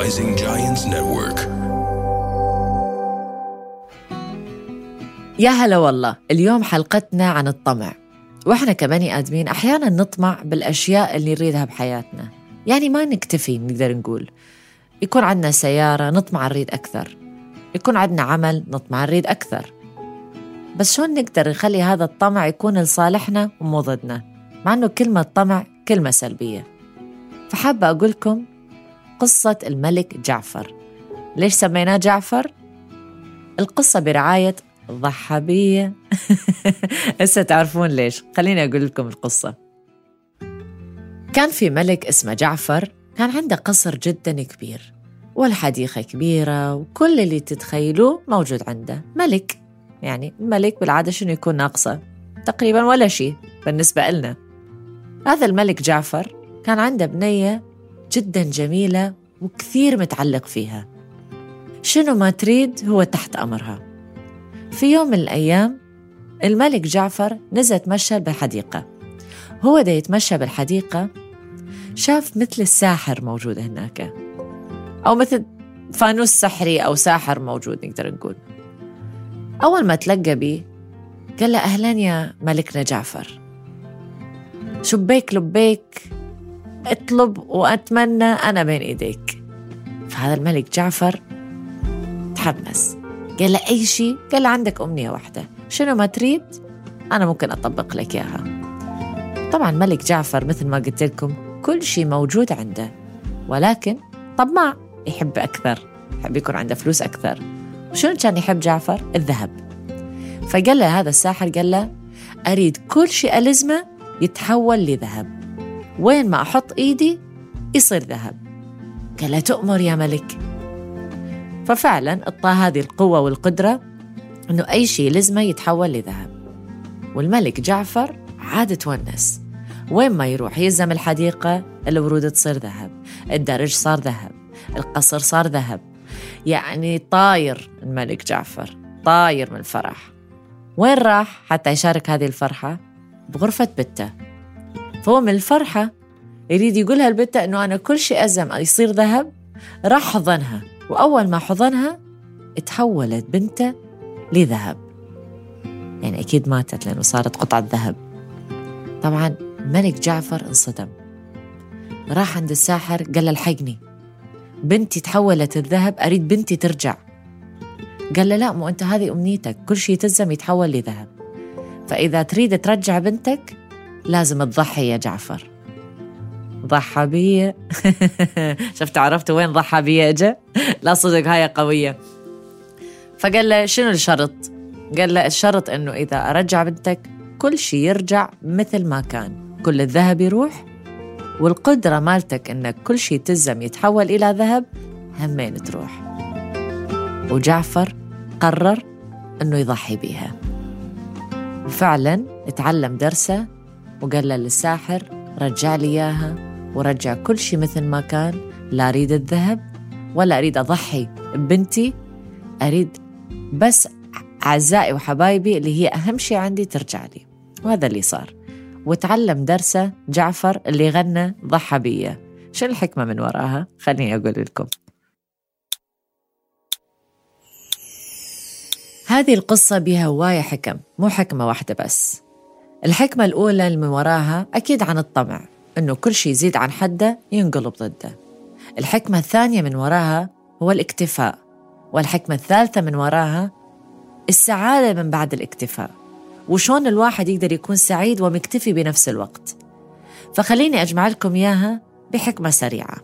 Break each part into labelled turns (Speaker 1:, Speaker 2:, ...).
Speaker 1: Rising Giants Network.
Speaker 2: يا هلا والله اليوم حلقتنا عن الطمع. وإحنا كبني آدمين أحيانا نطمع بالأشياء اللي نريدها بحياتنا. يعني ما نكتفي نقدر نقول. يكون عندنا سيارة نطمع نريد أكثر. يكون عندنا عمل نطمع نريد أكثر. بس شلون نقدر نخلي هذا الطمع يكون لصالحنا ومو ضدنا؟ مع إنه كلمة طمع كلمة سلبية. فحابة أقول قصة الملك جعفر. ليش سميناه جعفر؟ القصة برعاية ضحابية. هسه تعرفون ليش. خليني أقول لكم القصة. كان في ملك اسمه جعفر كان عنده قصر جدا كبير والحديقة كبيرة وكل اللي تتخيلوه موجود عنده. ملك. يعني الملك بالعادة شنو يكون ناقصة؟ تقريبا ولا شيء بالنسبة لنا هذا الملك جعفر كان عنده بنية جدا جميلة وكثير متعلق فيها. شنو ما تريد هو تحت أمرها. في يوم من الأيام الملك جعفر نزل يتمشى بالحديقة. هو دا يتمشى بالحديقة شاف مثل الساحر موجود هناك. أو مثل فانوس سحري أو ساحر موجود نقدر نقول. أول ما تلقى بيه قال له أهلا يا ملكنا جعفر. شبيك لبيك اطلب وأتمنى أنا بين إيديك. فهذا الملك جعفر تحمس. قال له أي شيء؟ قال له عندك أمنية واحدة. شنو ما تريد أنا ممكن أطبق لك إياها. طبعا ملك جعفر مثل ما قلت لكم كل شيء موجود عنده. ولكن طماع يحب أكثر. يحب يكون عنده فلوس أكثر. وشنو كان يحب جعفر؟ الذهب. فقال له هذا الساحر قال له أريد كل شيء ألزمه يتحول لذهب. وين ما أحط إيدي يصير ذهب. قال له تؤمر يا ملك. ففعلا اعطاه هذه القوة والقدرة أنه أي شيء لزمه يتحول لذهب. والملك جعفر عاد تونس. وين ما يروح يلزم الحديقة الورود تصير ذهب الدرج صار ذهب القصر صار ذهب. يعني طاير الملك جعفر طاير من الفرح. وين راح حتى يشارك هذه الفرحة؟ بغرفة بتة. فهو من الفرحة يريد يقولها البتة أنه أنا كل شيء أزم يصير ذهب راح حضنها. وأول ما حضنها تحولت بنته لذهب. يعني أكيد ماتت لأنه صارت قطعة ذهب. طبعا الملك جعفر انصدم. راح عند الساحر قال له الحقني بنتي تحولت الذهب أريد بنتي ترجع. قال له لا مو أنت هذه أمنيتك كل شيء تلزم يتحول لذهب. فإذا تريد ترجع بنتك لازم تضحي يا جعفر. ضحى بي. شفت عرفت وين ضحى بي اجى لا صدق هاي قوية. فقال له شنو الشرط؟ قال له الشرط إنه إذا أرجع بنتك كل شيء يرجع مثل ما كان. كل الذهب يروح والقدرة مالتك إنك كل شيء تلزم يتحول إلى ذهب همين تروح. وجعفر قرر إنه يضحي بيها. وفعلا اتعلم درسه وقال للساحر رجع لي إياها. ورجع كل شيء مثل ما كان. لا أريد الذهب ولا أريد أضحي ببنتي أريد بس أعزائي وحبايبي اللي هي أهم شيء عندي ترجع لي وهذا اللي صار. وتعلم درسه جعفر اللي غنى ضحى بيه شو الحكمة من وراها؟ خليني أقول لكم. هذه القصة بها هواية حكم مو حكمة واحدة بس. الحكمة الأولى اللي من وراها أكيد عن الطمع. إنه كل شيء يزيد عن حده ينقلب ضده. الحكمة الثانية من وراها هو الاكتفاء والحكمة الثالثة من وراها السعادة من بعد الاكتفاء. وشون الواحد يقدر يكون سعيد ومكتفي بنفس الوقت. فخليني أجمع لكم إياها بحكمة سريعة.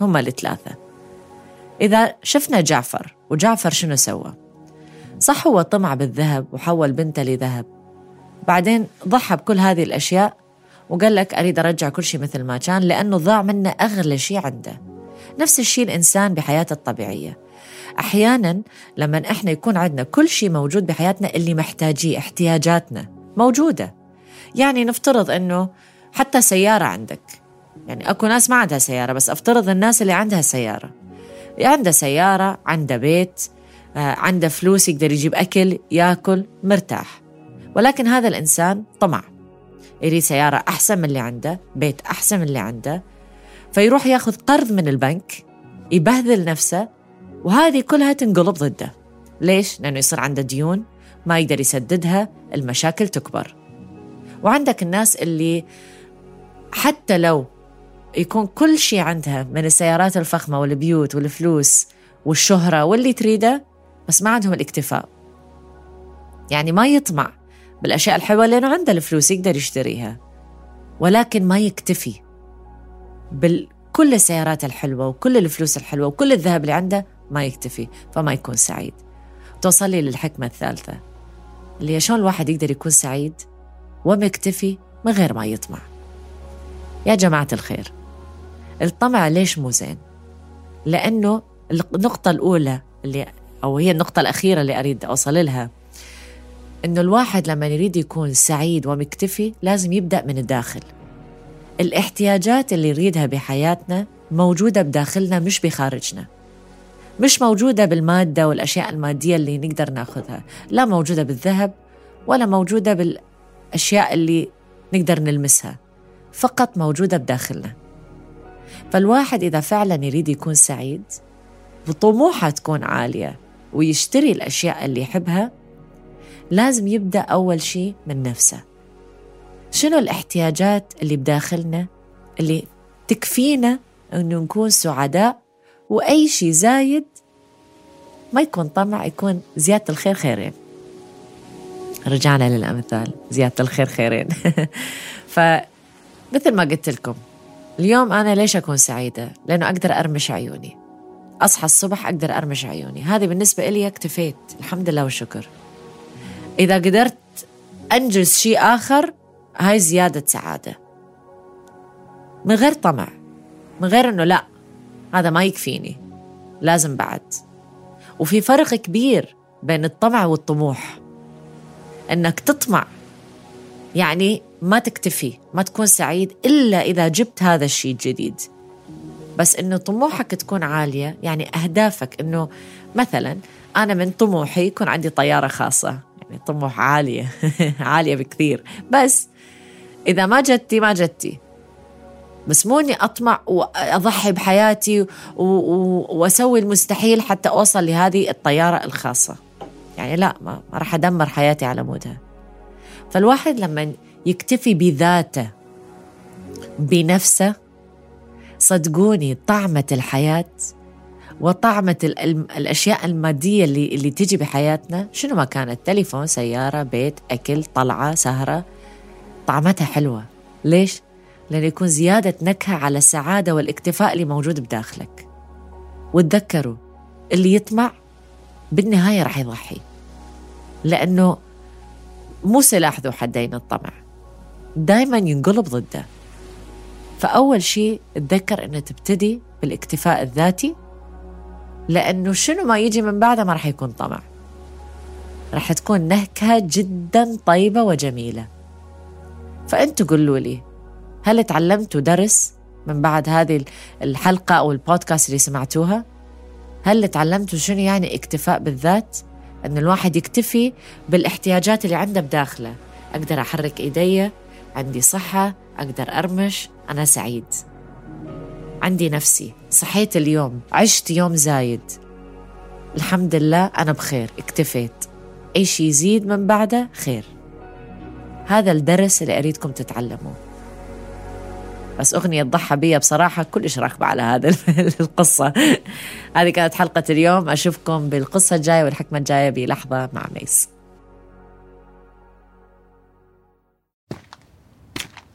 Speaker 2: هم الثلاثة. إذا شفنا جعفر وجعفر شنو سوى؟ صح هو طمع بالذهب وحول بنته لذهب. بعدين ضحى بكل هذه الأشياء وقال لك أريد أرجع كل شيء مثل ما كان لأنه ضاع منه أغلى شيء عنده. نفس الشيء الإنسان بحياته الطبيعية. أحيانا لما إحنا يكون عندنا كل شيء موجود بحياتنا اللي محتاجيه احتياجاتنا موجودة. يعني نفترض أنه حتى سيارة عندك. يعني أكو ناس ما عندها سيارة بس أفترض الناس اللي عندها سيارة. عنده سيارة عنده بيت آه، عنده فلوس يقدر يجيب أكل يأكل مرتاح. ولكن هذا الإنسان طمع. يريد سيارة أحسن من اللي عنده بيت أحسن من اللي عنده. فيروح ياخذ قرض من البنك يبهذل نفسه وهذه كلها تنقلب ضده. ليش؟ لأنه يصير عنده ديون ما يقدر يسددها المشاكل تكبر. وعندك الناس اللي حتى لو يكون كل شيء عندها من السيارات الفخمة والبيوت والفلوس والشهرة واللي تريده بس ما عندهم الاكتفاء. يعني ما يطمع. بالأشياء الحلوة لأنه عنده الفلوس يقدر يشتريها. ولكن ما يكتفي بكل السيارات الحلوة وكل الفلوس الحلوة وكل الذهب اللي عنده ما يكتفي فما يكون سعيد. توصل لي للحكمة الثالثة اللي شلون الواحد يقدر يكون سعيد ومكتفي من غير ما يطمع. يا جماعة الخير الطمع ليش مو زين؟ لأنه النقطة الأولى اللي أو هي النقطة الأخيرة اللي أريد أوصل لها إنه الواحد لما يريد يكون سعيد ومكتفي لازم يبدأ من الداخل. الاحتياجات اللي نريدها بحياتنا موجودة بداخلنا مش بخارجنا. مش موجودة بالمادة والأشياء المادية اللي نقدر ناخذها. لا موجودة بالذهب ولا موجودة بالأشياء اللي نقدر نلمسها. فقط موجودة بداخلنا. فالواحد إذا فعلا يريد يكون سعيد وطموحه تكون عالية ويشتري الأشياء اللي يحبها لازم يبدأ أول شيء من نفسه. شنو الاحتياجات اللي بداخلنا؟ اللي تكفينا أنه نكون سعداء؟ وأي شيء زايد ما يكون طمع يكون زيادة الخير خيرين. رجعنا للأمثال زيادة الخير خيرين. فمثل ما قلت لكم اليوم أنا ليش أكون سعيدة؟ لأنه أقدر أرمش عيوني. أصحى الصبح أقدر أرمش عيوني. هذه بالنسبة إلي اكتفيت. الحمد لله والشكر. إذا قدرت أنجز شيء آخر هاي زيادة سعادة. من غير طمع من غير أنه لا هذا ما يكفيني لازم بعد. وفي فرق كبير بين الطمع والطموح. إنك تطمع يعني ما تكتفي ما تكون سعيد إلا إذا جبت هذا الشيء الجديد. بس إنه طموحك تكون عالية يعني أهدافك إنه مثلا أنا من طموحي يكون عندي طيارة خاصة. طموح عالية. عالية بكثير. بس إذا ما جتي ما جتي. بس مو إني أطمع وأضحي بحياتي وأسوي المستحيل حتى أوصل لهذه الطيارة الخاصة. يعني لا ما, راح أدمر حياتي على مودها. فالواحد لما يكتفي بذاته بنفسه صدقوني طعمة الحياة وطعمة الأشياء المادية اللي, اللي تجي بحياتنا. شنو ما كانت؟ تليفون سيارة بيت أكل طلعة سهرة. طعمتها حلوة. ليش؟ لأنه يكون زيادة نكهة على السعادة والاكتفاء اللي موجود بداخلك. وتذكروا اللي يطمع بالنهاية راح يضحي. لأنه مو سلاح ذو حدين الطمع دايما ينقلب ضده. فأول شيء تذكر أنه تبتدي بالاكتفاء الذاتي لأنه شنو ما يجي من بعده ما راح يكون طمع راح تكون نكهة جدا طيبة وجميلة فأنتوا قولوا لي هل تعلمتوا درس من بعد هذه الحلقة أو البودكاست اللي سمعتوها؟ هل تعلمتوا شنو يعني اكتفاء بالذات؟ أن الواحد يكتفي بالاحتياجات اللي عنده بداخله أقدر أحرك إيدي عندي صحة أقدر أرمش أنا سعيد عندي نفسي. صحيت اليوم عشت يوم زايد. الحمد لله أنا بخير اكتفيت. أي شيء يزيد من بعده خير. هذا الدرس اللي أريدكم تتعلموه. بس أغنية ضحى بيها بصراحة كلش راكبة على هذا القصة. هذه كانت حلقة اليوم. أشوفكم بالقصة الجاية والحكمة الجاية بلحظة مع ميس.